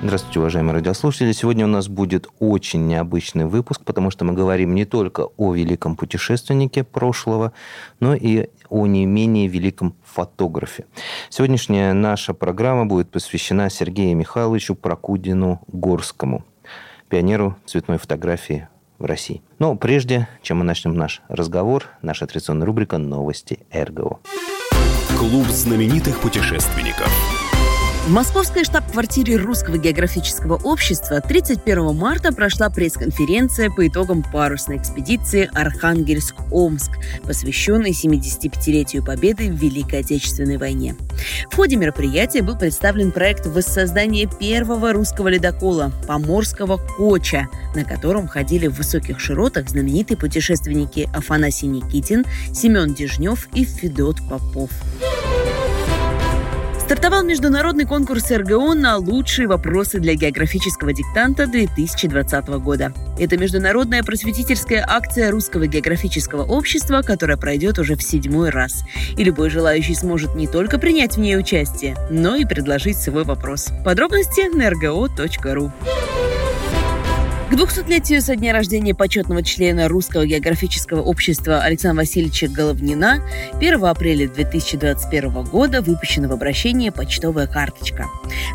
Здравствуйте, уважаемые радиослушатели. Сегодня у нас будет очень необычный выпуск, потому что мы говорим не только о великом путешественнике прошлого, но и о не менее великом фотографе. Сегодняшняя наша программа будет посвящена Сергею Михайловичу Прокудину Горскому, пионеру цветной фотографии в России. Но прежде, чем мы начнем наш разговор, наша традиционная рубрика «Новости РГО». Клуб знаменитых путешественников. В московской штаб-квартире Русского географического общества 31 марта прошла пресс-конференция по итогам парусной экспедиции Архангельск-Омск, посвященной 75-летию Победы в Великой Отечественной войне. В ходе мероприятия был представлен проект воссоздания первого русского ледокола – поморского «Коча», на котором ходили в высоких широтах знаменитые путешественники Афанасий Никитин, Семен Дежнев и Федот Попов. Стартовал международный конкурс РГО на лучшие вопросы для географического диктанта 2020 года. Это международная просветительская акция Русского географического общества, которая пройдет уже в седьмой раз. И любой желающий сможет не только принять в ней участие, но и предложить свой вопрос. Подробности на rgo.ru. К 200-летию со дня рождения почетного члена Русского географического общества Александра Васильевича Головнина 1 апреля 2021 года выпущена в обращение почтовая карточка.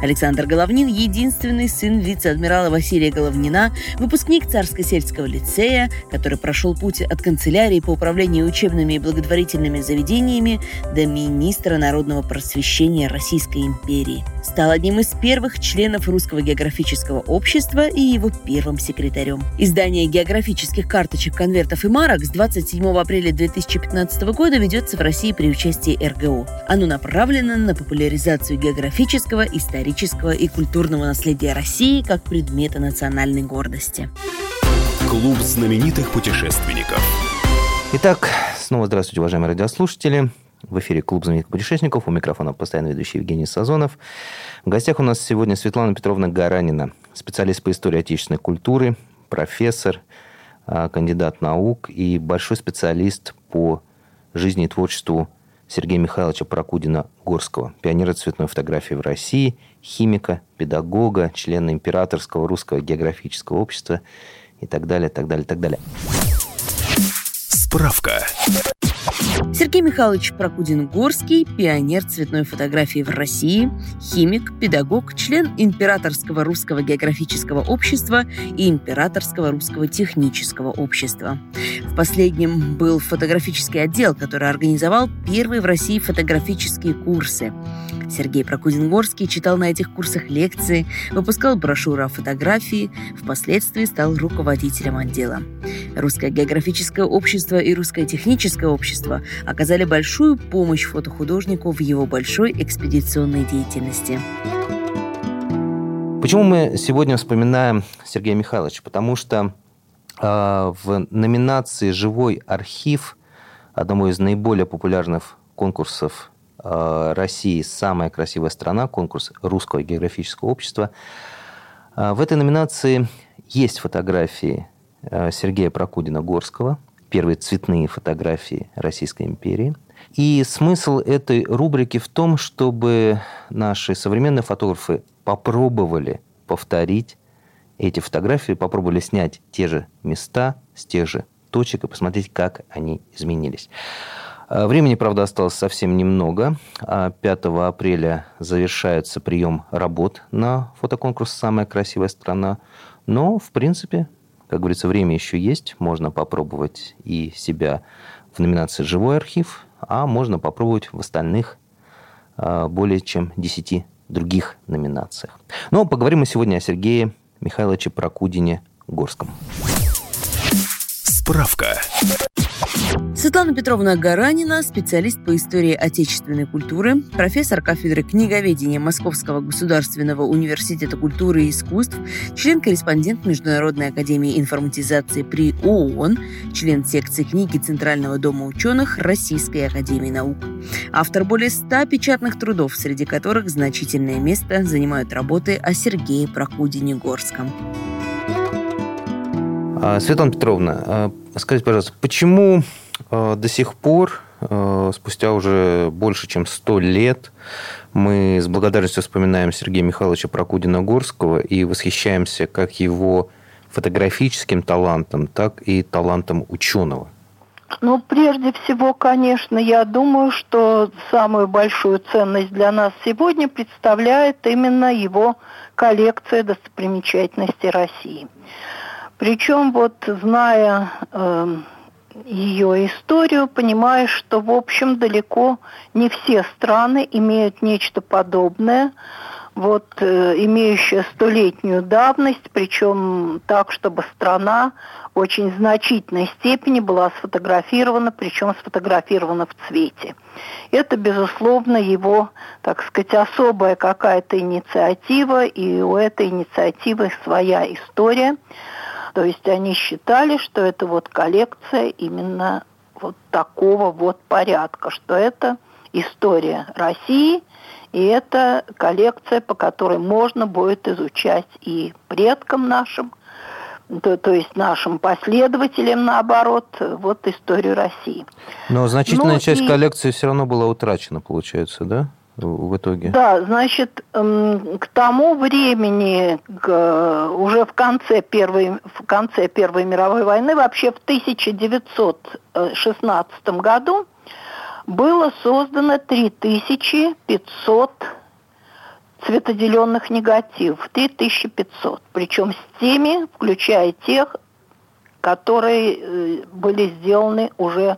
Александр Головнин – единственный сын вице-адмирала Василия Головнина, выпускник Царско-сельского лицея, который прошел путь от канцелярии по управлению учебными и благотворительными заведениями до министра народного просвещения Российской империи. Стал одним из первых членов Русского географического общества и его первым секретарем. Издание географических карточек, конвертов и марок с 27 апреля 2015 года ведется в России при участии РГО. Оно направлено на популяризацию географического, исторического и культурного наследия России как предмета национальной гордости. Клуб знаменитых путешественников. Итак, снова здравствуйте, уважаемые радиослушатели. В эфире «Клуб знаменитых путешественников». У микрофона постоянно ведущий Евгений Сазонов. В гостях у нас сегодня Светлана Петровна Гаранина, специалист по истории отечественной культуры, профессор, а, кандидат наук и большой специалист по жизни и творчеству Сергея Михайловича Прокудина-Горского, пионера цветной фотографии в России, химика, педагога, члена Императорского русского географического общества и так далее, так далее, так далее. Справка. Сергей Михайлович Прокудин-Горский, пионер цветной фотографии в России, химик, педагог, член Императорского русского географического общества и Императорского русского технического общества. В последнем был фотографический отдел, который организовал первые в России фотографические курсы. Сергей Прокудин-Горский читал на этих курсах лекции, выпускал брошюры о фотографии, впоследствии стал руководителем отдела. Русское географическое общество и Русское техническое общество оказали большую помощь фотохудожнику в его большой экспедиционной деятельности. Почему мы сегодня вспоминаем Сергея Михайловича? Потому что э, в номинации «Живой архив» одного из наиболее популярных конкурсов э, России «Самая красивая страна», конкурс Русского географического общества, э, в этой номинации есть фотографии Сергея Прокудина-Горского, первые цветные фотографии Российской империи. И смысл этой рубрики в том, чтобы наши современные фотографы попробовали повторить эти фотографии, попробовали снять те же места с тех же точек и посмотреть, как они изменились. А, времени, правда, осталось совсем немного. 5 а апреля завершается прием работ на фотоконкурс «Самая красивая страна». Но, в принципе, как говорится, время еще есть. Можно попробовать и себя в номинации «Живой архив», а можно попробовать в остальных а, более чем 10 других номинациях. Но поговорим мы сегодня о Сергее Михайловиче Прокудине Горском. Справка. Светлана Петровна Гаранина, специалист по истории отечественной культуры, профессор кафедры книговедения Московского государственного университета культуры и искусств, член-корреспондент Международной академии информатизации при ООН, член секции книги Центрального дома ученых Российской академии наук. Автор более ста печатных трудов, среди которых значительное место занимают работы о Сергее Прокудине-Горском. А, Светлана Петровна, а, скажите, пожалуйста, почему а, до сих пор, спустя уже больше, чем сто лет, мы с благодарностью вспоминаем Сергея Михайловича Прокудина-Горского и восхищаемся как его фотографическим талантом, так и талантом ученого? Ну, прежде всего, конечно, я думаю, что самую большую ценность для нас сегодня представляет именно его коллекция достопримечательностей России. Причем вот зная э, ее историю, понимаешь, что, в общем, далеко не все страны имеют нечто подобное, вот, э, имеющее столетнюю давность, причем так, чтобы страна в очень значительной степени была сфотографирована, причем сфотографирована в цвете. Это, безусловно, его, так сказать, особая какая-то инициатива, и у этой инициативы своя история – то есть они считали, что это вот коллекция именно вот такого вот порядка, что это история России, и это коллекция, по которой можно будет изучать и предкам нашим, то, то есть нашим последователям, наоборот, вот историю России. Но значительная ну, часть и... коллекции все равно была утрачена, получается, да? В итоге? Да, значит, эм, к тому времени, уже в конце Первой, в конце Первой мировой войны, вообще в 1916 году было создано 3500 цветоделенных негативов, 3500, причем с теми, включая тех, которые э, были сделаны уже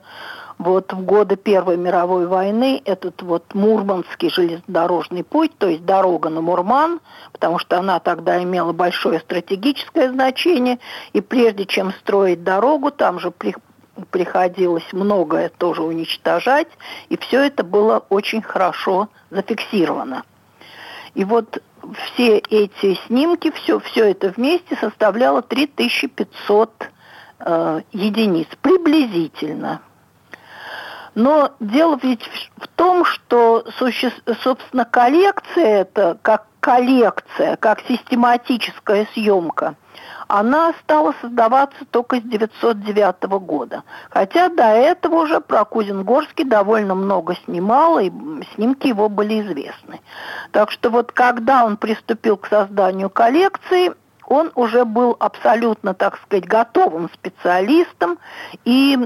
вот в годы Первой мировой войны этот вот Мурманский железнодорожный путь, то есть дорога на Мурман, потому что она тогда имела большое стратегическое значение, и прежде чем строить дорогу, там же при, приходилось многое тоже уничтожать, и все это было очень хорошо зафиксировано. И вот все эти снимки, все, все это вместе составляло 3500 э, единиц приблизительно. Но дело ведь в том, что, собственно, коллекция это как коллекция, как систематическая съемка, она стала создаваться только с 909 года. Хотя до этого уже Прокудин-Горский довольно много снимал, и снимки его были известны. Так что вот когда он приступил к созданию коллекции, он уже был абсолютно, так сказать, готовым специалистом, и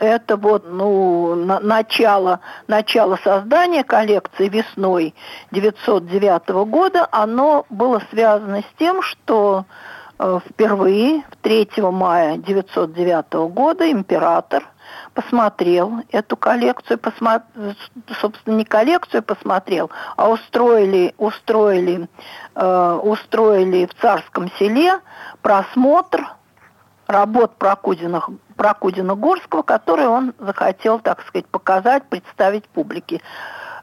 это вот, ну, на, начало, начало создания коллекции весной 909 года, оно было связано с тем, что э, впервые, 3 мая 909 года, император – посмотрел эту коллекцию, посмо... собственно, не коллекцию посмотрел, а устроили, устроили, э, устроили в Царском селе просмотр работ Прокудина, Прокудина Горского, которые он захотел, так сказать, показать, представить публике.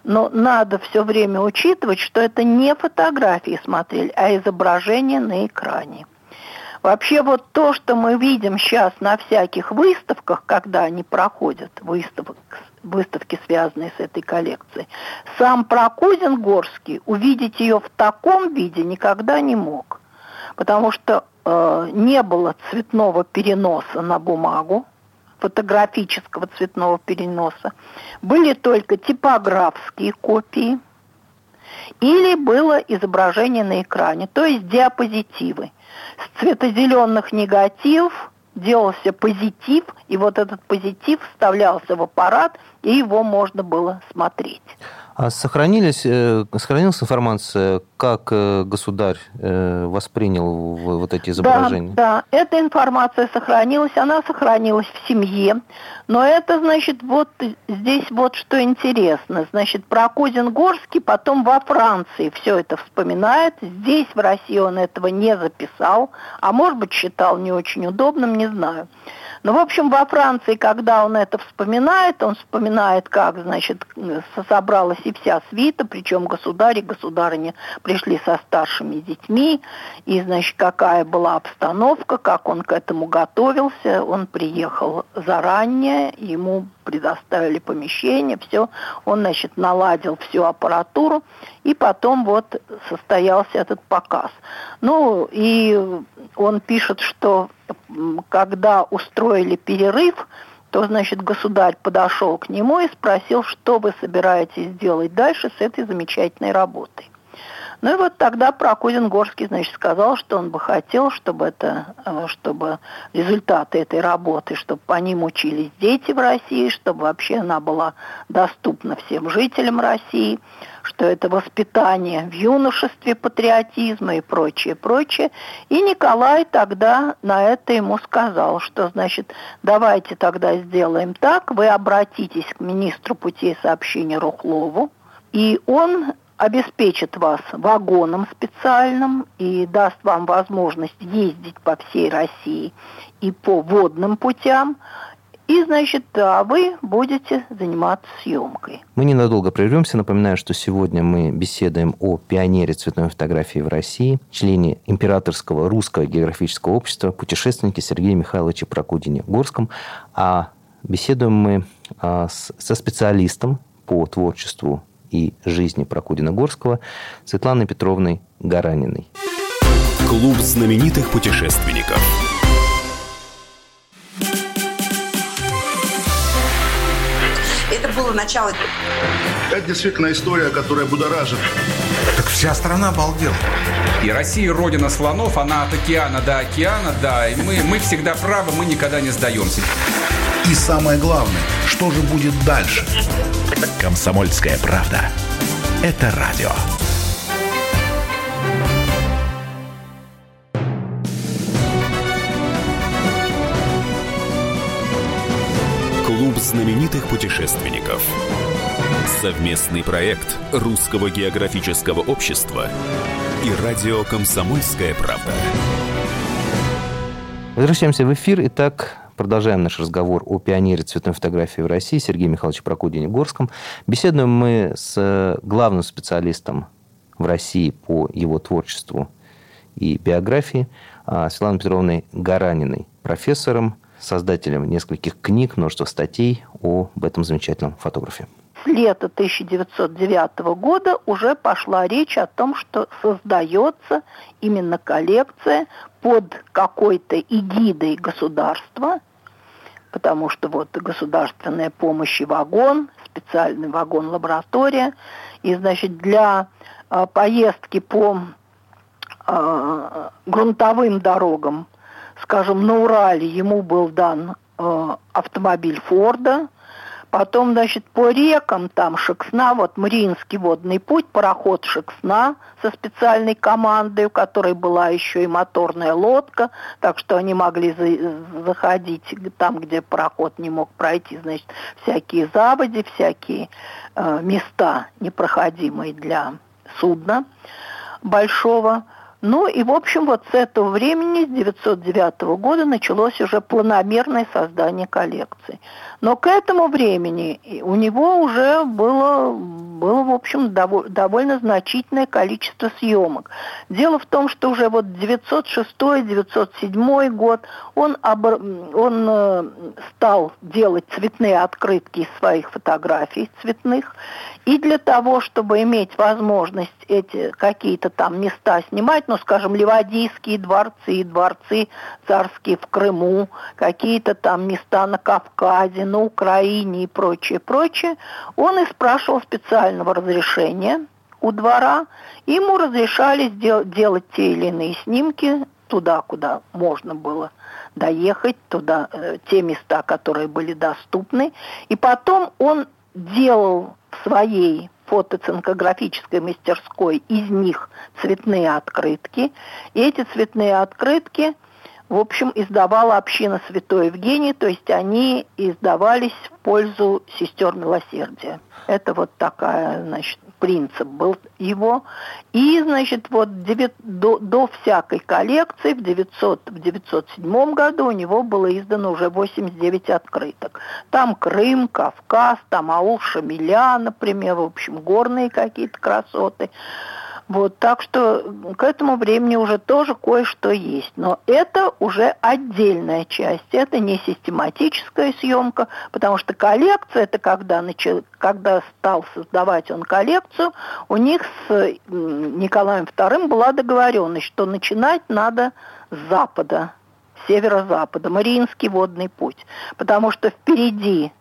Но надо все время учитывать, что это не фотографии смотрели, а изображение на экране. Вообще вот то, что мы видим сейчас на всяких выставках, когда они проходят, выставок, выставки, связанные с этой коллекцией, сам Прокузин Горский увидеть ее в таком виде никогда не мог. Потому что э, не было цветного переноса на бумагу, фотографического цветного переноса. Были только типографские копии или было изображение на экране, то есть диапозитивы с цветозеленых негативов делался позитив, и вот этот позитив вставлялся в аппарат, и его можно было смотреть. А сохранились, э, сохранилась информация, как э, государь э, воспринял вот эти изображения? Да, да, эта информация сохранилась, она сохранилась в семье, но это, значит, вот здесь вот что интересно. Значит, про Козин-Горский потом во Франции все это вспоминает, здесь в России он этого не записал, а может быть считал не очень удобным, не знаю. Ну, в общем, во Франции, когда он это вспоминает, он вспоминает, как, значит, собралась и вся свита, причем государь и государыня пришли со старшими детьми, и, значит, какая была обстановка, как он к этому готовился. Он приехал заранее, ему предоставили помещение, все, он, значит, наладил всю аппаратуру, и потом вот состоялся этот показ. Ну, и он пишет, что когда устроили перерыв, то, значит, государь подошел к нему и спросил, что вы собираетесь делать дальше с этой замечательной работой. Ну и вот тогда Прокудин Горский, значит, сказал, что он бы хотел, чтобы это, э, чтобы результаты этой работы, чтобы по ним учились дети в России, чтобы вообще она была доступна всем жителям России, что это воспитание в юношестве патриотизма и прочее, прочее. И Николай тогда на это ему сказал, что, значит, давайте тогда сделаем так, вы обратитесь к министру путей сообщения Рухлову, и он обеспечит вас вагоном специальным и даст вам возможность ездить по всей России и по водным путям. И, значит, а вы будете заниматься съемкой. Мы ненадолго прервемся. Напоминаю, что сегодня мы беседуем о пионере цветной фотографии в России, члене Императорского русского географического общества, путешественнике Сергее Михайловиче Прокудине Горском. А беседуем мы а, со специалистом по творчеству и жизни Прокудина-Горского Светланой Петровной Гараниной. Клуб знаменитых путешественников. Это было начало. Это действительно история, которая будоражит. Так вся страна обалдела. И Россия родина слонов, она от океана до океана, да. И мы, мы всегда правы, мы никогда не сдаемся. И самое главное, что же будет дальше? Комсомольская правда. Это радио. Клуб знаменитых путешественников. Совместный проект Русского географического общества и радио «Комсомольская правда». Возвращаемся в эфир. Итак, Продолжаем наш разговор о пионере цветной фотографии в России Сергее Михайловиче Прокудине Горском. Беседуем мы с главным специалистом в России по его творчеству и биографии а, Светланой Петровной Гараниной, профессором, создателем нескольких книг, множество статей об этом замечательном фотографе лета 1909 года уже пошла речь о том, что создается именно коллекция под какой-то эгидой государства, потому что вот государственная помощь и вагон, специальный вагон-лаборатория, и, значит, для э, поездки по э, грунтовым дорогам, скажем, на Урале ему был дан э, автомобиль Форда, Потом, значит, по рекам там Шексна, вот Мариинский водный путь, пароход Шексна со специальной командой, у которой была еще и моторная лодка, так что они могли за заходить там, где пароход не мог пройти, значит, всякие заводи, всякие э, места непроходимые для судна большого. Ну и, в общем, вот с этого времени, с 1909 года, началось уже планомерное создание коллекции. Но к этому времени у него уже было, было в общем, довольно значительное количество съемок. Дело в том, что уже вот 906-907 год он, обр... он э, стал делать цветные открытки из своих фотографий цветных. И для того, чтобы иметь возможность эти какие-то там места снимать, ну, скажем, Ливадийские дворцы, дворцы царские в Крыму, какие-то там места на Кавказе, на Украине и прочее, прочее, он и спрашивал специального разрешения у двора, ему разрешали сделать, делать те или иные снимки туда, куда можно было доехать, туда, э, те места, которые были доступны. И потом он делал в своей фотоцинкографической мастерской из них цветные открытки. И эти цветные открытки, в общем, издавала община Святой Евгений, то есть они издавались в пользу сестер милосердия. Это вот такая, значит, принцип был его. И, значит, вот до, до всякой коллекции в, 900, в 907 году у него было издано уже 89 открыток. Там Крым, Кавказ, там аул Шамиля, например, в общем, горные какие-то красоты. Вот, так что к этому времени уже тоже кое-что есть. Но это уже отдельная часть. Это не систематическая съемка, потому что коллекция, это когда, начал, когда стал создавать он коллекцию, у них с Николаем II была договоренность, что начинать надо с запада, северо-запада, Мариинский водный путь. Потому что впереди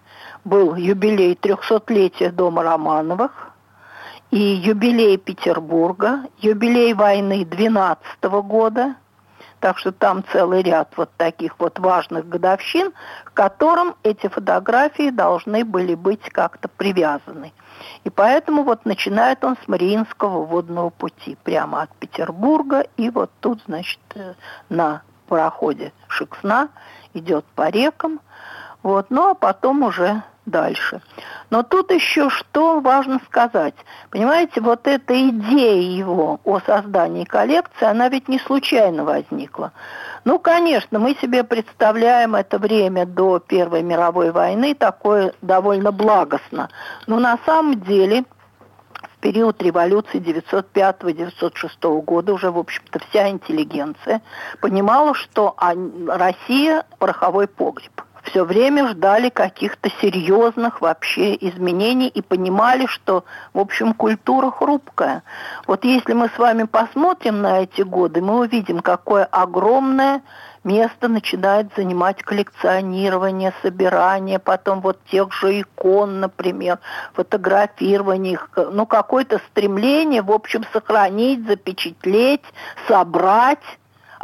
был юбилей 300-летия дома Романовых – и юбилей Петербурга, юбилей войны 12 года, так что там целый ряд вот таких вот важных годовщин, к которым эти фотографии должны были быть как-то привязаны. И поэтому вот начинает он с Мариинского водного пути, прямо от Петербурга, и вот тут, значит, э, на пароходе Шексна идет по рекам, вот, ну а потом уже дальше. Но тут еще что важно сказать. Понимаете, вот эта идея его о создании коллекции, она ведь не случайно возникла. Ну, конечно, мы себе представляем это время до Первой мировой войны такое довольно благостно. Но на самом деле в период революции 905-906 года уже, в общем-то, вся интеллигенция понимала, что Россия – пороховой погреб все время ждали каких-то серьезных вообще изменений и понимали, что, в общем, культура хрупкая. Вот если мы с вами посмотрим на эти годы, мы увидим, какое огромное место начинает занимать коллекционирование, собирание, потом вот тех же икон, например, фотографирование их, ну, какое-то стремление, в общем, сохранить, запечатлеть, собрать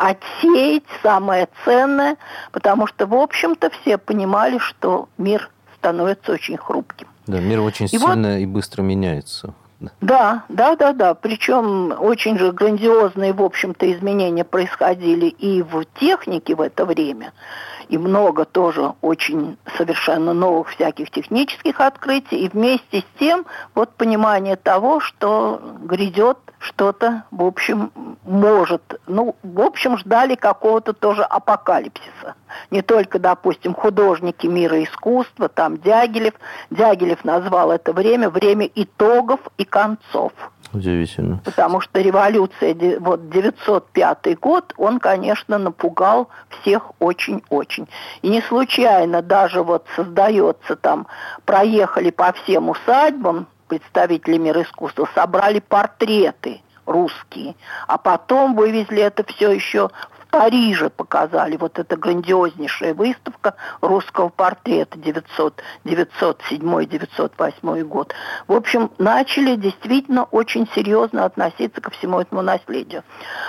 отсеять самое ценное, потому что, в общем-то, все понимали, что мир становится очень хрупким. Да, мир очень и сильно вот, и быстро меняется. Да, да, да, да. Причем очень же грандиозные, в общем-то, изменения происходили и в технике в это время и много тоже очень совершенно новых всяких технических открытий, и вместе с тем вот понимание того, что грядет что-то, в общем, может. Ну, в общем, ждали какого-то тоже апокалипсиса. Не только, допустим, художники мира искусства, там Дягилев. Дягилев назвал это время время итогов и концов. Удивительно. Потому что революция, вот 905 год, он, конечно, напугал всех очень-очень. И не случайно даже вот создается там, проехали по всем усадьбам, представители мира искусства, собрали портреты русские, а потом вывезли это все еще Париже показали вот эта грандиознейшая выставка русского портрета 907-908 год. В общем, начали действительно очень серьезно относиться ко всему этому наследию.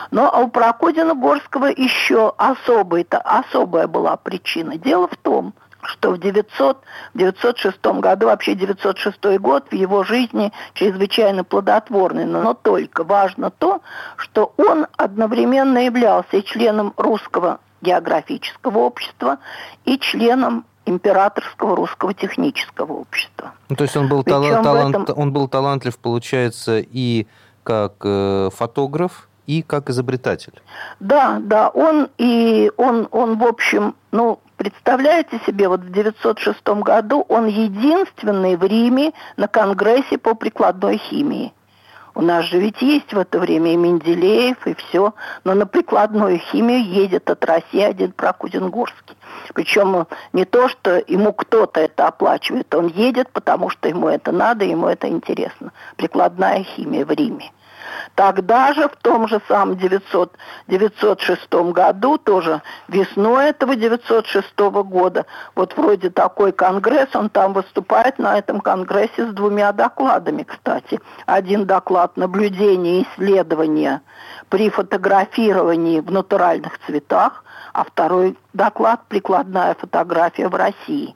Но а у Прокодина Горского еще особая, особая была причина. Дело в том, что в 900, 906 году, вообще 906 год в его жизни чрезвычайно плодотворный, но только важно то, что он одновременно являлся и членом русского географического общества и членом императорского русского технического общества. Ну, то есть он был, тала- талант, этом... он был талантлив, получается, и как э, фотограф, и как изобретатель. Да, да, он и он, он в общем, ну, Представляете себе, вот в 906 году он единственный в Риме на Конгрессе по прикладной химии. У нас же ведь есть в это время и Менделеев, и все. Но на прикладную химию едет от России один Прокудин-Горский. Причем не то, что ему кто-то это оплачивает, он едет, потому что ему это надо, ему это интересно. Прикладная химия в Риме. Тогда же, в том же самом 900, 906 году, тоже весной этого 906 года, вот вроде такой конгресс, он там выступает на этом конгрессе с двумя докладами, кстати. Один доклад наблюдения и исследования при фотографировании в натуральных цветах, а второй доклад прикладная фотография в России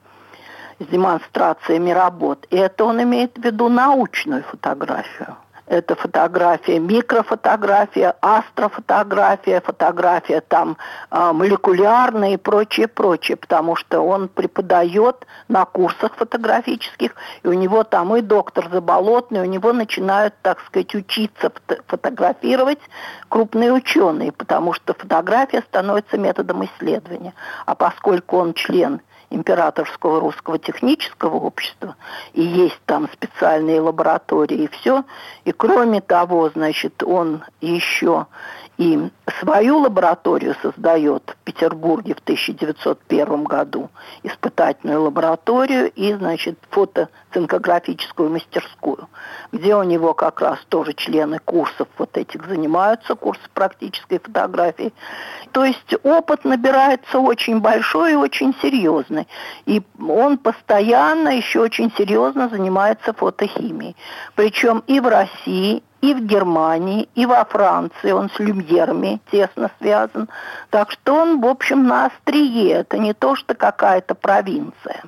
с демонстрациями работ. И это он имеет в виду научную фотографию это фотография, микрофотография, астрофотография, фотография там а, молекулярная и прочее, прочее, потому что он преподает на курсах фотографических, и у него там и доктор Заболотный, у него начинают, так сказать, учиться фотографировать крупные ученые, потому что фотография становится методом исследования. А поскольку он член Императорского русского технического общества, и есть там специальные лаборатории и все. И кроме того, значит, он еще и свою лабораторию создает в Петербурге в 1901 году, испытательную лабораторию и, значит, фотоцинкографическую мастерскую, где у него как раз тоже члены курсов вот этих занимаются, курсы практической фотографии. То есть опыт набирается очень большой и очень серьезный. И он постоянно еще очень серьезно занимается фотохимией. Причем и в России, и в Германии, и во Франции. Он с люмьерами тесно связан. Так что он, в общем, на острие. Это не то, что какая-то провинция.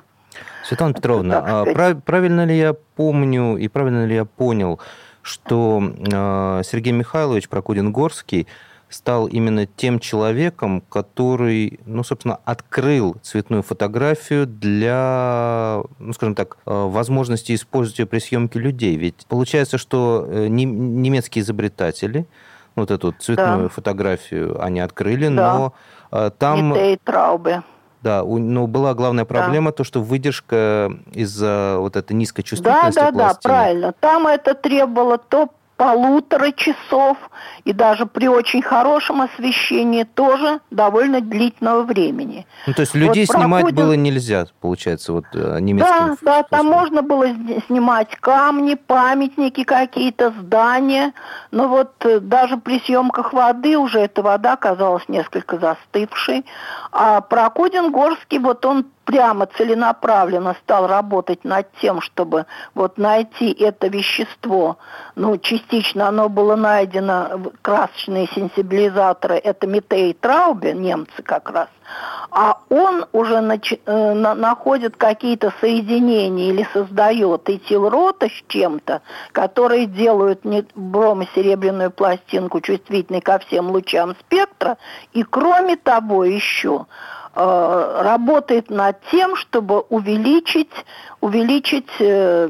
Светлана Петровна, а прав, правильно ли я помню и правильно ли я понял, что э, Сергей Михайлович Прокудин-Горский стал именно тем человеком, который, ну, собственно, открыл цветную фотографию для, ну, скажем так, э, возможности использовать ее при съемке людей. Ведь получается, что э, немецкие изобретатели вот эту цветную да. фотографию они открыли, да. но э, там... Траубе. Да, но была главная проблема да. то, что выдержка из-за вот этой низкой чувствительности Да, да, пластины. да, правильно. Там это требовало то полутора часов и даже при очень хорошем освещении тоже довольно длительного времени. Ну, то есть людей вот снимать проходим... было нельзя, получается, вот э, немецким Да, да, там можно было снимать камни, памятники какие-то, здания, но вот э, даже при съемках воды уже эта вода казалась несколько застывшей. А Прокудин Горский, вот он прямо целенаправленно стал работать над тем, чтобы вот найти это вещество. Ну, частично оно было найдено, красочные сенсибилизаторы, это Митей Траубе, немцы как раз. А он уже нач... э, на... находит какие-то соединения или создает этилрота с чем-то, которые делают не... бромосеребряную пластинку чувствительной ко всем лучам спектра. И кроме того еще работает над тем, чтобы увеличить, увеличить э,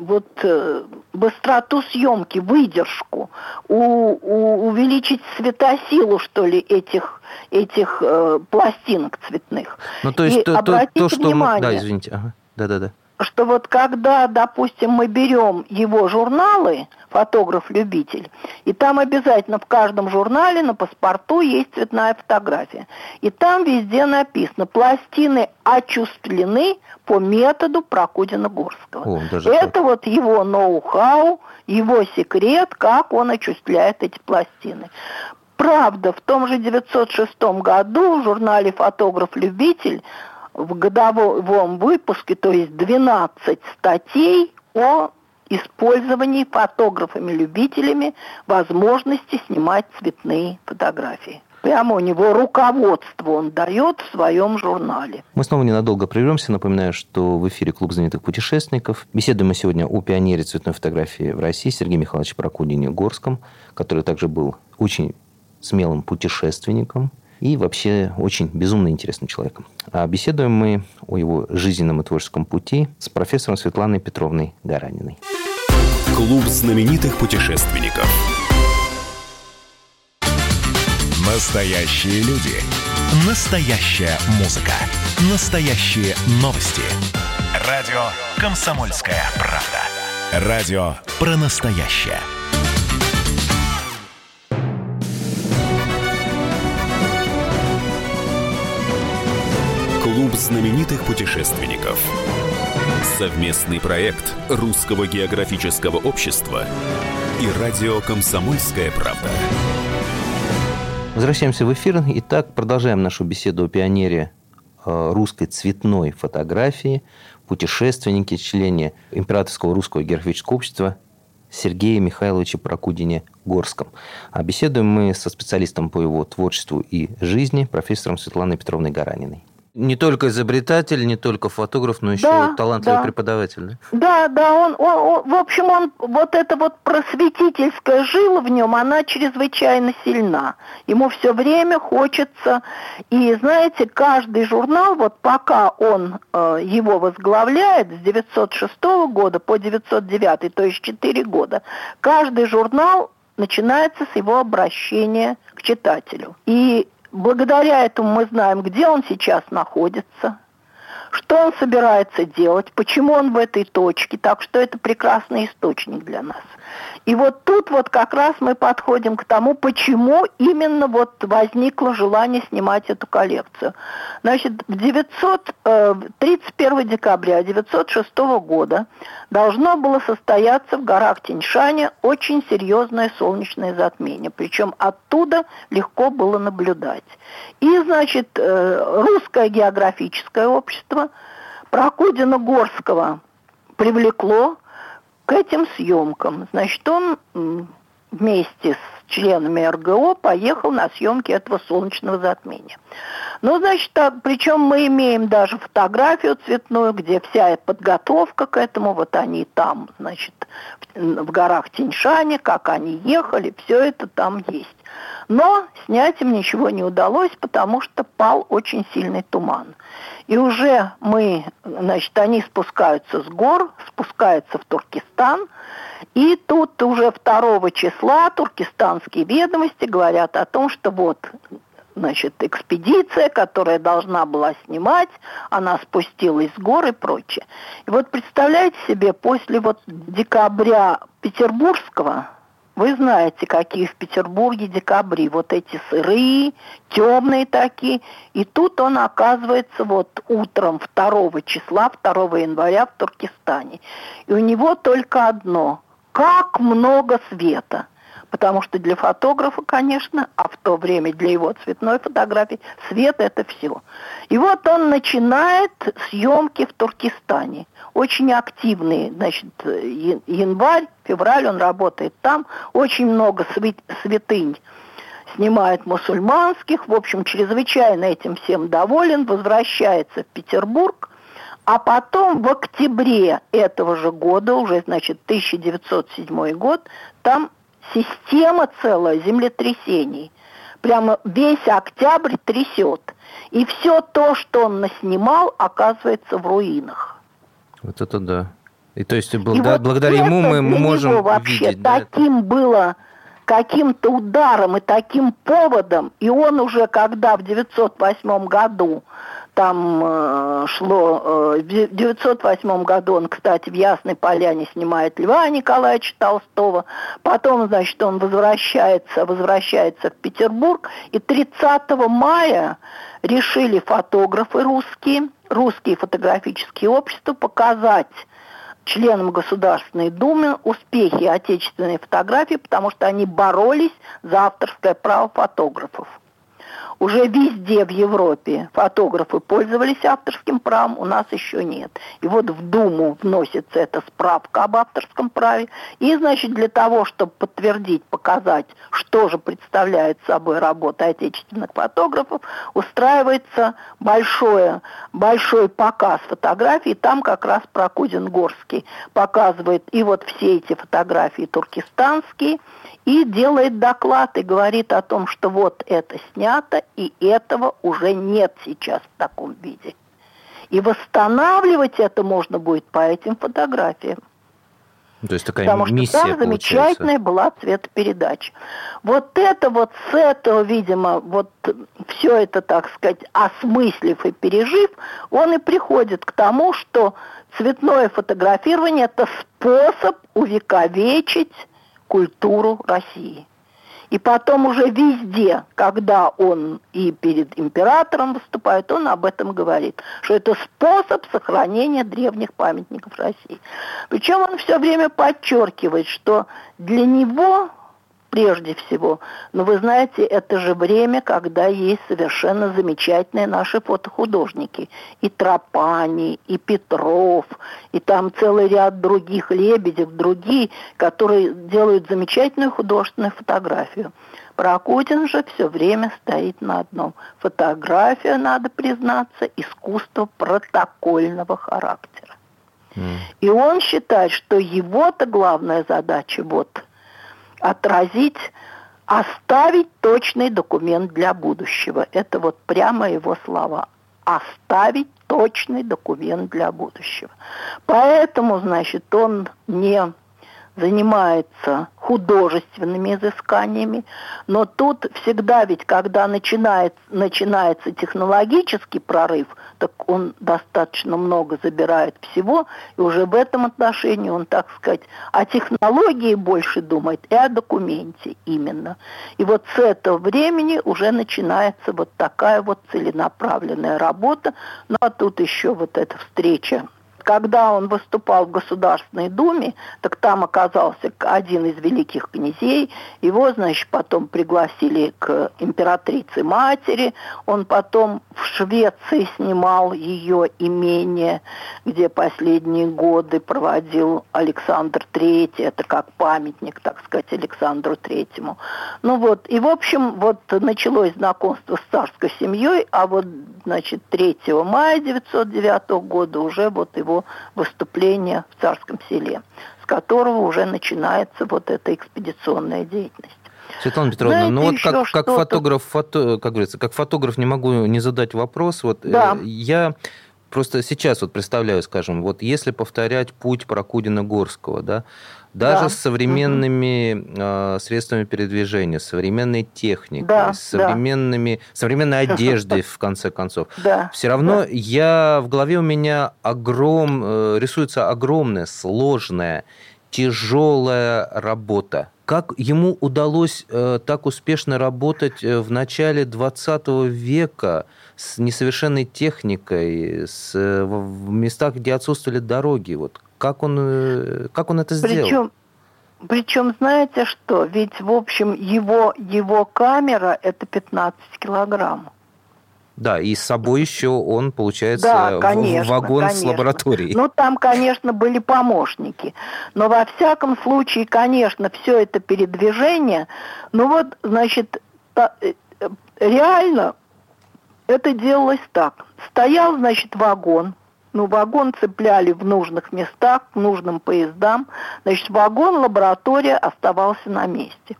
вот, э, быстроту съемки, выдержку, у, у, увеличить светосилу, что ли, этих, этих э, пластинок цветных. Ну, то есть И то, то, то, что... Внимание, мы... Да, извините. Ага. Да-да-да что вот когда, допустим, мы берем его журналы, фотограф-любитель, и там обязательно в каждом журнале на паспорту есть цветная фотография. И там везде написано, пластины очувствлены по методу Прокудина-Горского. Это так. вот его ноу-хау, его секрет, как он очувствляет эти пластины. Правда, в том же 906 году в журнале «Фотограф-любитель» в годовом выпуске, то есть 12 статей о использовании фотографами-любителями возможности снимать цветные фотографии. Прямо у него руководство он дает в своем журнале. Мы снова ненадолго прервемся. Напоминаю, что в эфире Клуб знаменитых путешественников. Беседуем мы сегодня о пионере цветной фотографии в России Сергее Михайловиче Прокудине Горском, который также был очень смелым путешественником – и вообще очень безумно интересным человеком. А беседуем мы о его жизненном и творческом пути с профессором Светланой Петровной Гараниной. Клуб знаменитых путешественников. Настоящие люди. Настоящая музыка. Настоящие новости. Радио «Комсомольская правда». Радио про настоящее. Знаменитых путешественников. Совместный проект Русского географического общества и радио «Комсомольская правда». Возвращаемся в эфир. Итак, продолжаем нашу беседу о пионере э, русской цветной фотографии, путешественнике, члене Императорского русского географического общества Сергее Михайловиче Прокудине Горском. А беседуем мы со специалистом по его творчеству и жизни, профессором Светланой Петровной Гараниной. Не только изобретатель, не только фотограф, но еще Да, талантливый да. преподаватель. да? Да, он, он- он- в общем, он, вот эта вот просветительская жила в нем, она чрезвычайно сильна. Ему все время хочется, и знаете, каждый журнал, вот пока он э, его возглавляет с 906 года по 909, то есть 4 года, каждый журнал начинается с его обращения к читателю. И благодаря этому мы знаем, где он сейчас находится, что он собирается делать, почему он в этой точке. Так что это прекрасный источник для нас. И вот тут вот как раз мы подходим к тому, почему именно вот возникло желание снимать эту коллекцию. Значит, в 900, э, 31 декабря 906 года должно было состояться в горах Тиньшане очень серьезное солнечное затмение. Причем оттуда легко было наблюдать. И, значит, э, русское географическое общество Прокудина-Горского привлекло к этим съемкам. Значит, он вместе с членами РГО поехал на съемки этого солнечного затмения. Ну, значит, так, причем мы имеем даже фотографию цветную, где вся подготовка к этому, вот они там, значит, в, в горах Тиньшане, как они ехали, все это там есть. Но снять им ничего не удалось, потому что пал очень сильный туман. И уже мы, значит, они спускаются с гор, спускаются в Туркестан, и тут уже 2 числа туркестанские ведомости говорят о том, что вот значит, экспедиция, которая должна была снимать, она спустилась с гор и прочее. И вот представляете себе, после вот декабря Петербургского, вы знаете, какие в Петербурге декабри, вот эти сырые, темные такие. И тут он оказывается вот утром 2 числа, 2 января в Туркестане. И у него только одно. Как много света! Потому что для фотографа, конечно, а в то время для его цветной фотографии, свет это все. И вот он начинает съемки в Туркестане. Очень активные, значит, январь, февраль он работает там. Очень много свят- святынь снимает мусульманских. В общем, чрезвычайно этим всем доволен. Возвращается в Петербург. А потом в октябре этого же года, уже, значит, 1907 год, там система целая землетрясений. Прямо весь октябрь трясет. И все то, что он наснимал, оказывается в руинах. Вот это да. И то есть благо- вот благодаря ему мы для можем вообще видеть. да, таким было каким-то ударом и таким поводом, и он уже когда в 908 году там э, шло, э, в 908 году он, кстати, в Ясной Поляне снимает Льва Николаевича Толстого, потом, значит, он возвращается, возвращается в Петербург, и 30 мая решили фотографы русские, русские фотографические общества показать членам Государственной Думы успехи отечественной фотографии, потому что они боролись за авторское право фотографов. Уже везде в Европе фотографы пользовались авторским правом, у нас еще нет. И вот в Думу вносится эта справка об авторском праве. И, значит, для того, чтобы подтвердить, показать, что же представляет собой работа отечественных фотографов, устраивается большое, большой показ фотографий. Там как раз Прокудин-Горский показывает и вот все эти фотографии туркестанские, и делает доклад и говорит о том, что вот это снято, и этого уже нет сейчас в таком виде. И восстанавливать это можно будет по этим фотографиям. То есть такая Потому что миссия там получается. замечательная была цветопередача. Вот это вот с этого, видимо, вот все это, так сказать, осмыслив и пережив, он и приходит к тому, что цветное фотографирование – это способ увековечить культуру России. И потом уже везде, когда он и перед императором выступает, он об этом говорит, что это способ сохранения древних памятников России. Причем он все время подчеркивает, что для него прежде всего. Но вы знаете, это же время, когда есть совершенно замечательные наши фотохудожники. И Тропани, и Петров, и там целый ряд других, Лебедев, другие, которые делают замечательную художественную фотографию. Прокудин же все время стоит на одном. Фотография, надо признаться, искусство протокольного характера. Mm. И он считает, что его-то главная задача вот отразить, оставить точный документ для будущего. Это вот прямо его слова. Оставить точный документ для будущего. Поэтому, значит, он не занимается художественными изысканиями, но тут всегда ведь, когда начинает, начинается технологический прорыв, так он достаточно много забирает всего, и уже в этом отношении он, так сказать, о технологии больше думает и о документе именно. И вот с этого времени уже начинается вот такая вот целенаправленная работа, ну а тут еще вот эта встреча когда он выступал в Государственной Думе, так там оказался один из великих князей. Его, значит, потом пригласили к императрице матери. Он потом в Швеции снимал ее имение, где последние годы проводил Александр III. Это как памятник, так сказать, Александру Третьему. Ну вот, и в общем, вот началось знакомство с царской семьей, а вот, значит, 3 мая 1909 года уже вот его выступления в Царском селе, с которого уже начинается вот эта экспедиционная деятельность. Светлана Петровна, Знаете, ну вот как, как фотограф, фото, как говорится, как фотограф не могу не задать вопрос. Вот э, да. я просто сейчас вот представляю, скажем, вот если повторять путь Прокудина-Горского, да, даже да. с современными угу. э, средствами передвижения, современной техникой, да, с современными, да. современной одеждой, в конце концов. Да, Все равно да. я в голове у меня огром, э, рисуется огромная, сложная, тяжелая работа. Как ему удалось э, так успешно работать э, в начале 20 века с несовершенной техникой, с, э, в местах, где отсутствовали дороги? Вот как он, э, как он это сделал? Причем, причем, знаете что, ведь, в общем, его, его камера – это 15 килограмм. Да, и с собой еще он, получается, да, конечно, вагон конечно. с лабораторией. Ну, там, конечно, были помощники. Но во всяком случае, конечно, все это передвижение, ну вот, значит, э, реально это делалось так. Стоял, значит, вагон – ну, вагон цепляли в нужных местах, к нужным поездам. Значит, вагон лаборатория оставался на месте.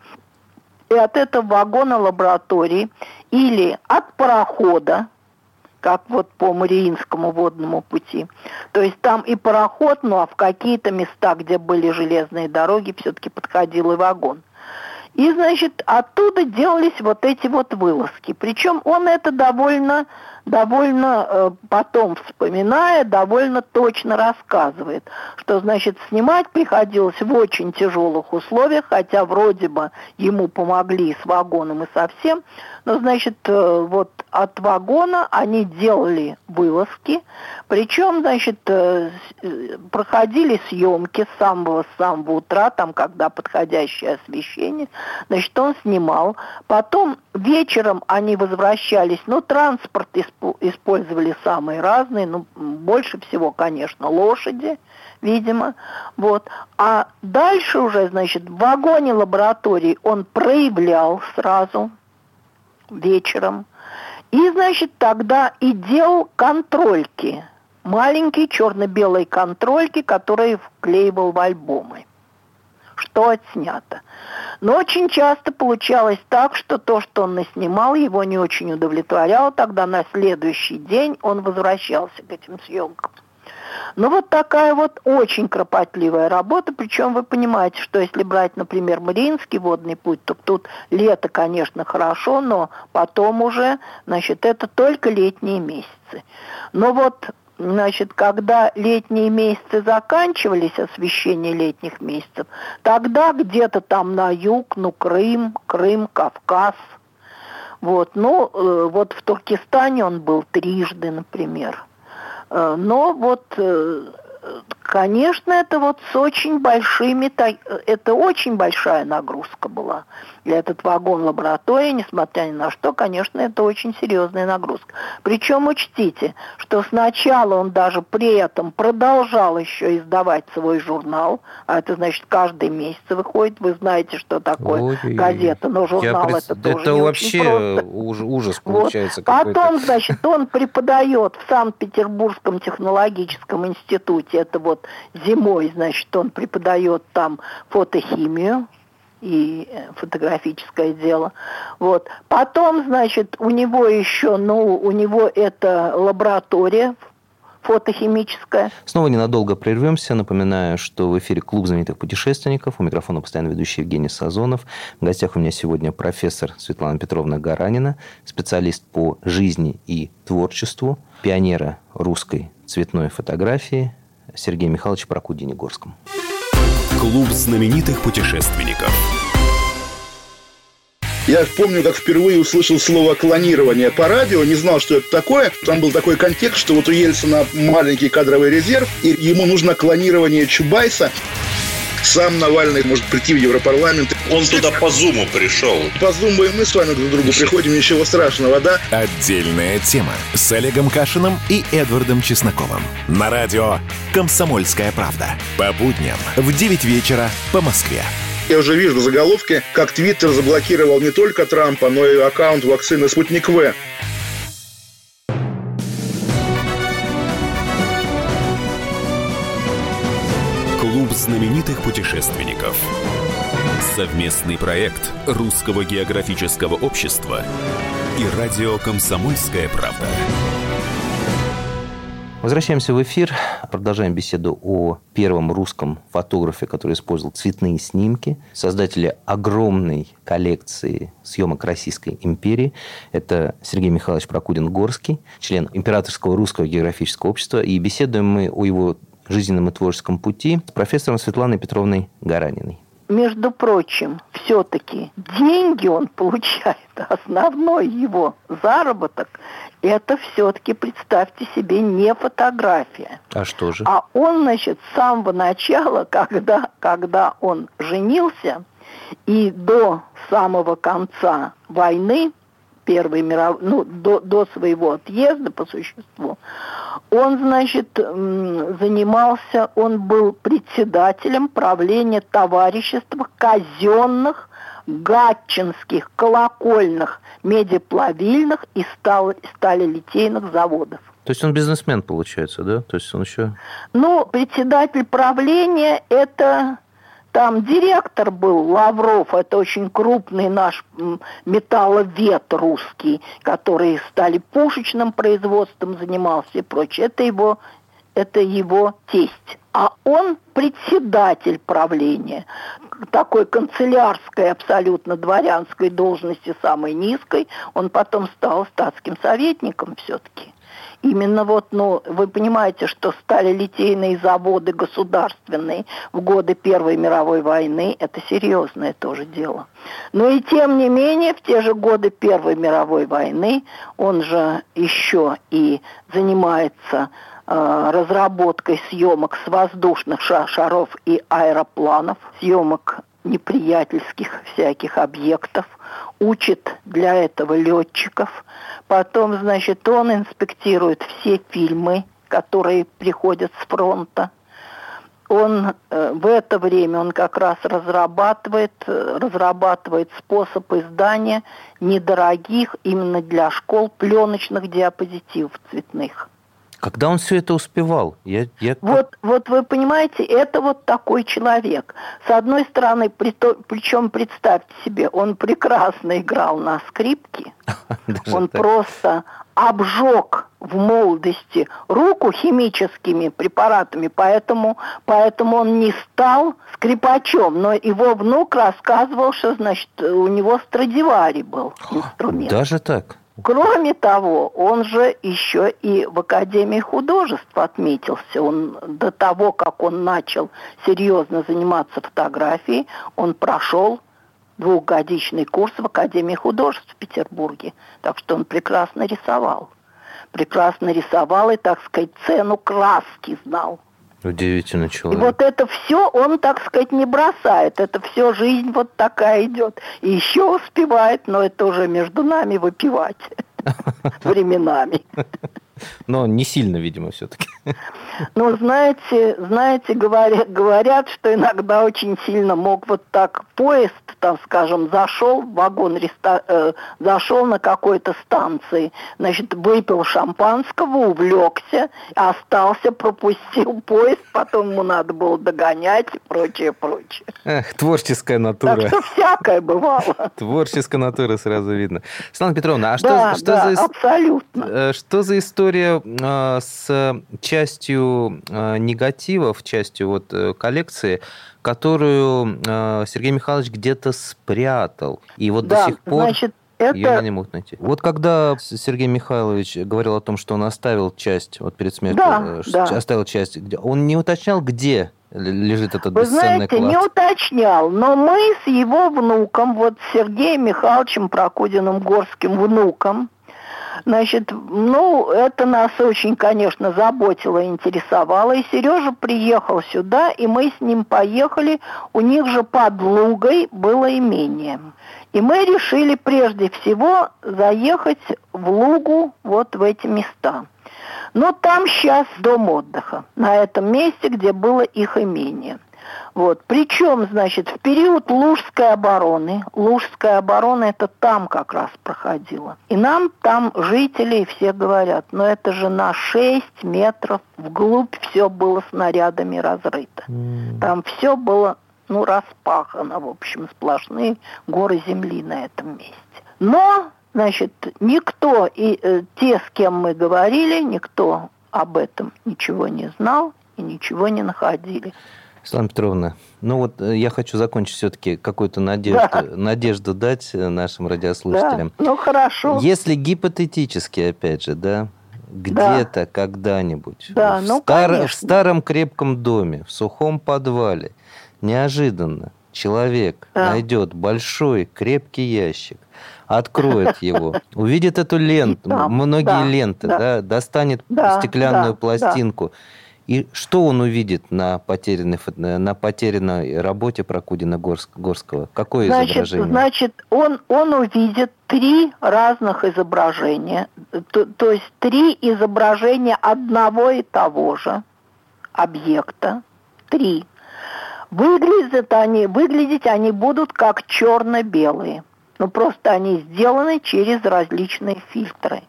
И от этого вагона лаборатории или от парохода, как вот по Мариинскому водному пути. То есть там и пароход, ну а в какие-то места, где были железные дороги, все-таки подходил и вагон. И, значит, оттуда делались вот эти вот вылазки. Причем он это довольно довольно э, потом вспоминая, довольно точно рассказывает, что, значит, снимать приходилось в очень тяжелых условиях, хотя вроде бы ему помогли с вагоном и совсем, но, значит, э, вот от вагона они делали вылазки, причем, значит, э, проходили съемки с самого, самого утра, там, когда подходящее освещение, значит, он снимал, потом вечером они возвращались, ну, транспорт использовали, использовали самые разные, ну, больше всего, конечно, лошади, видимо, вот. А дальше уже, значит, в вагоне лаборатории он проявлял сразу вечером, и, значит, тогда и делал контрольки, маленькие черно-белые контрольки, которые вклеивал в альбомы что отснято. Но очень часто получалось так, что то, что он наснимал, его не очень удовлетворяло. Тогда на следующий день он возвращался к этим съемкам. Ну вот такая вот очень кропотливая работа, причем вы понимаете, что если брать, например, Мариинский водный путь, то тут лето, конечно, хорошо, но потом уже, значит, это только летние месяцы. Но вот Значит, когда летние месяцы заканчивались, освещение летних месяцев, тогда где-то там на юг, ну, Крым, Крым, Кавказ. Вот, ну, э, вот в Туркестане он был трижды, например. Э, но вот э, Конечно, это вот с очень большими, это очень большая нагрузка была для этот вагон лаборатории, несмотря ни на что, конечно, это очень серьезная нагрузка. Причем учтите, что сначала он даже при этом продолжал еще издавать свой журнал, а это значит каждый месяц выходит. Вы знаете, что такое Ой, газета, но журнал я это пред... тоже Это не вообще очень ужас получается. Вот. Потом, значит, он преподает в Санкт-Петербургском технологическом институте. Это вот зимой, значит, он преподает там фотохимию и э, фотографическое дело. Вот. Потом, значит, у него еще, ну, у него это лаборатория фотохимическая. Снова ненадолго прервемся. Напоминаю, что в эфире Клуб знаменитых путешественников. У микрофона постоянно ведущий Евгений Сазонов. В гостях у меня сегодня профессор Светлана Петровна Гаранина, специалист по жизни и творчеству, пионера русской цветной фотографии Сергей Михайлович Прокудине-Горском. Клуб знаменитых путешественников. Я помню, как впервые услышал слово клонирование по радио, не знал, что это такое. Там был такой контекст, что вот у Ельцина маленький кадровый резерв, и ему нужно клонирование Чубайса. Сам Навальный может прийти в Европарламент. Он туда по Зуму пришел. По Зуму и мы с вами друг к другу приходим, ничего страшного, да? Отдельная тема с Олегом Кашиным и Эдвардом Чесноковым. На радио «Комсомольская правда». По будням в 9 вечера по Москве. Я уже вижу заголовки, как Твиттер заблокировал не только Трампа, но и аккаунт вакцины «Спутник В». знаменитых путешественников. Совместный проект Русского географического общества и радио «Комсомольская правда». Возвращаемся в эфир, продолжаем беседу о первом русском фотографе, который использовал цветные снимки, создателя огромной коллекции съемок Российской империи. Это Сергей Михайлович Прокудин-Горский, член Императорского русского географического общества. И беседуем мы о его жизненном и творческом пути с профессором Светланой Петровной Гараниной между прочим, все-таки деньги он получает, основной его заработок, это все-таки, представьте себе, не фотография. А что же? А он, значит, с самого начала, когда, когда он женился, и до самого конца войны, Первой мировой, ну, до, до своего отъезда по существу, он, значит, занимался, он был председателем правления товарищества казенных гатчинских, колокольных, медиплавильных и стал, сталелитейных заводов. То есть он бизнесмен, получается, да? То есть он еще... Ну, председатель правления – это там директор был Лавров, это очень крупный наш металловед русский, который стали пушечным производством занимался и прочее. Это его, это его тесть. А он председатель правления, такой канцелярской, абсолютно дворянской должности, самой низкой. Он потом стал статским советником все-таки именно вот, ну, вы понимаете, что стали литейные заводы государственные в годы Первой мировой войны, это серьезное тоже дело. Но и тем не менее, в те же годы Первой мировой войны он же еще и занимается э, разработкой съемок с воздушных шаров и аэропланов, съемок неприятельских всяких объектов, учит для этого летчиков. Потом, значит, он инспектирует все фильмы, которые приходят с фронта. Он э, в это время он как раз разрабатывает, э, разрабатывает способ издания недорогих именно для школ пленочных диапозитивов цветных. Когда он все это успевал? Я, я... Вот, вот вы понимаете, это вот такой человек. С одной стороны, при то, причем представьте себе, он прекрасно играл на скрипке. Он просто обжег в молодости руку химическими препаратами, поэтому, поэтому он не стал скрипачом. Но его внук рассказывал, что, значит, у него Страдивари был инструмент. Даже так? Кроме того, он же еще и в Академии художеств отметился. Он до того, как он начал серьезно заниматься фотографией, он прошел двухгодичный курс в Академии художеств в Петербурге. Так что он прекрасно рисовал. Прекрасно рисовал и, так сказать, цену краски знал. Удивительный И человек. вот это все он, так сказать, не бросает. Это все жизнь вот такая идет. И еще успевает, но это уже между нами выпивать временами. Но не сильно, видимо, все-таки. Ну, знаете, знаете, говорят, говорят, что иногда очень сильно мог вот так поезд, там, скажем, зашел в вагон, реста- э, зашел на какой-то станции, значит, выпил шампанского, увлекся, остался, пропустил поезд, потом ему надо было догонять и прочее, прочее. Эх, творческая Так натура. что всякое бывало. Творческая натура сразу видно. Светлана Петровна, а что, да, что да, за абсолютно. э, что за история э, с частью э, негативов, частью вот э, коллекции, которую э, Сергей Михайлович где-то спрятал, и вот да, до сих пор значит, ее это... не могут найти. Вот когда Сергей Михайлович говорил о том, что он оставил часть, вот перед смертью, Да, э, да. оставил часть, он не уточнял, где лежит этот Вы бесценный знаете, клад. не уточнял, но мы с его внуком, вот Сергеем Михайловичем Прокудиным Горским внуком, значит, ну, это нас очень, конечно, заботило, интересовало. И Сережа приехал сюда, и мы с ним поехали. У них же под Лугой было имение. И мы решили прежде всего заехать в Лугу, вот в эти места. Но там сейчас дом отдыха, на этом месте, где было их имение. Вот. Причем, значит, в период Лужской обороны, Лужская оборона это там как раз проходила. И нам там жители все говорят, но это же на 6 метров вглубь все было снарядами разрыто. Там все было, ну, распахано, в общем, сплошные горы земли на этом месте. Но, значит, никто, и э, те, с кем мы говорили, никто об этом ничего не знал и ничего не находили. Светлана Петровна, ну вот э, я хочу закончить все-таки какую-то надежду, Да. надежду дать э, нашим радиослушателям. Да, ну хорошо. Если гипотетически, опять же, да, где-то, когда-нибудь, Да, в, ну, стар- конечно. в старом крепком доме, в сухом подвале, неожиданно человек Да. найдет большой крепкий ящик, откроет его, увидит эту ленту, многие да, ленты, да. да, достанет Да, стеклянную да, пластинку. И что он увидит на потерянной, фото- на потерянной работе Прокудина Горск- Горского? Какое Значит, изображение? значит он, он увидит три разных изображения, то, то есть три изображения одного и того же объекта, три. Выглядят они, выглядеть они будут как черно-белые, но просто они сделаны через различные фильтры.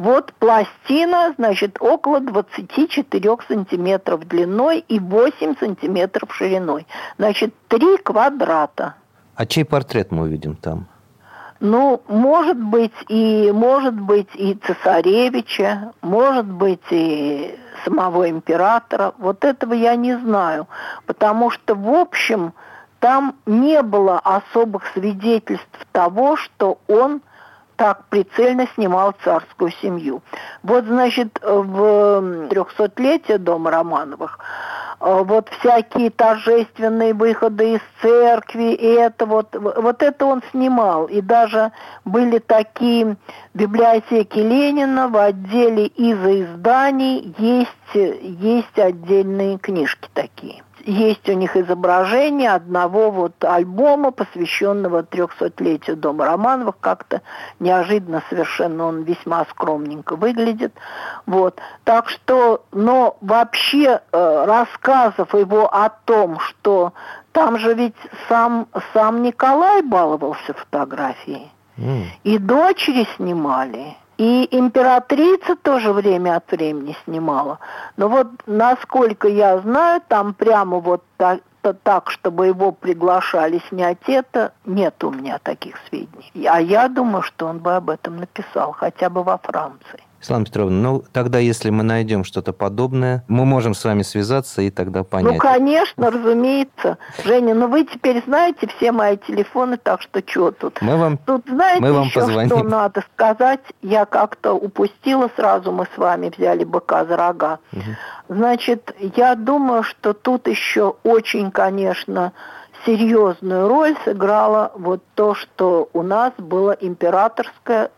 Вот пластина, значит, около 24 сантиметров длиной и 8 сантиметров шириной. Значит, три квадрата. А чей портрет мы увидим там? Ну, может быть и может быть и цесаревича, может быть и самого императора. Вот этого я не знаю, потому что в общем там не было особых свидетельств того, что он так прицельно снимал царскую семью. Вот, значит, в трехсотлетие дома Романовых э, вот всякие торжественные выходы из церкви, и это вот, вот это он снимал. И даже были такие в библиотеке Ленина в отделе изоизданий есть, есть отдельные книжки такие. Есть у них изображение одного вот альбома, посвященного трехсотлетию Дома Романовых. Как-то неожиданно совершенно он весьма скромненько выглядит. Вот. Так что, но вообще э, рассказов его о том, что там же ведь сам, сам Николай баловался фотографией. М. И дочери снимали, и императрица тоже время от времени снимала. Но вот, насколько я знаю, там прямо вот так, то- так, чтобы его приглашали снять это, нет у меня таких сведений. А я думаю, что он бы об этом написал, хотя бы во Франции. Светлана Петровна, ну тогда, если мы найдем что-то подобное, мы можем с вами связаться и тогда понять. Ну, конечно, разумеется. Женя, ну вы теперь знаете все мои телефоны, так что что тут? Мы вам, Тут знаете мы вам еще, позвоним. что надо сказать? Я как-то упустила сразу, мы с вами взяли быка за рога. Значит, я думаю, что тут еще очень, конечно, серьезную роль сыграло вот то, что у нас было императорское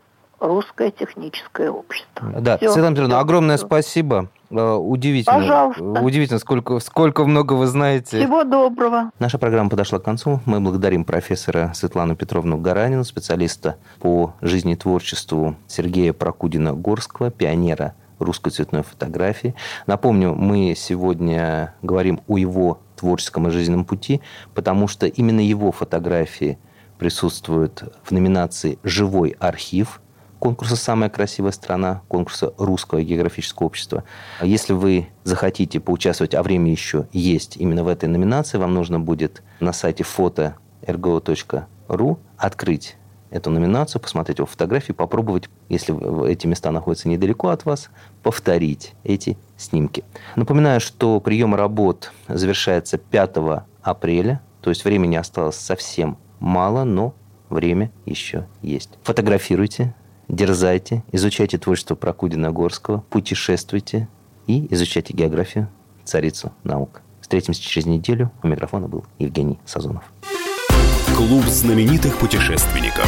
русское техническое общество. Да, Всё, Светлана Петровна, огромное всё. спасибо. Э, удивительно. Пожалуйста. Удивительно, сколько, сколько много вы знаете. Всего доброго. Наша программа подошла к концу. Мы благодарим профессора Светлану Петровну Гаранину, специалиста по жизни и творчеству Сергея Прокудина-Горского, пионера русской цветной фотографии. Напомню, мы сегодня говорим о его творческом и жизненном пути, потому что именно его фотографии присутствуют в номинации «Живой архив», конкурса «Самая красивая страна», конкурса Русского географического общества. Если вы захотите поучаствовать, а время еще есть именно в этой номинации, вам нужно будет на сайте фото.rgo.ru открыть эту номинацию, посмотреть его фотографии, попробовать, если эти места находятся недалеко от вас, повторить эти снимки. Напоминаю, что прием работ завершается 5 апреля, то есть времени осталось совсем мало, но время еще есть. Фотографируйте, дерзайте, изучайте творчество Прокудина-Горского, путешествуйте и изучайте географию, царицу наук. Встретимся через неделю. У микрофона был Евгений Сазонов. Клуб знаменитых путешественников.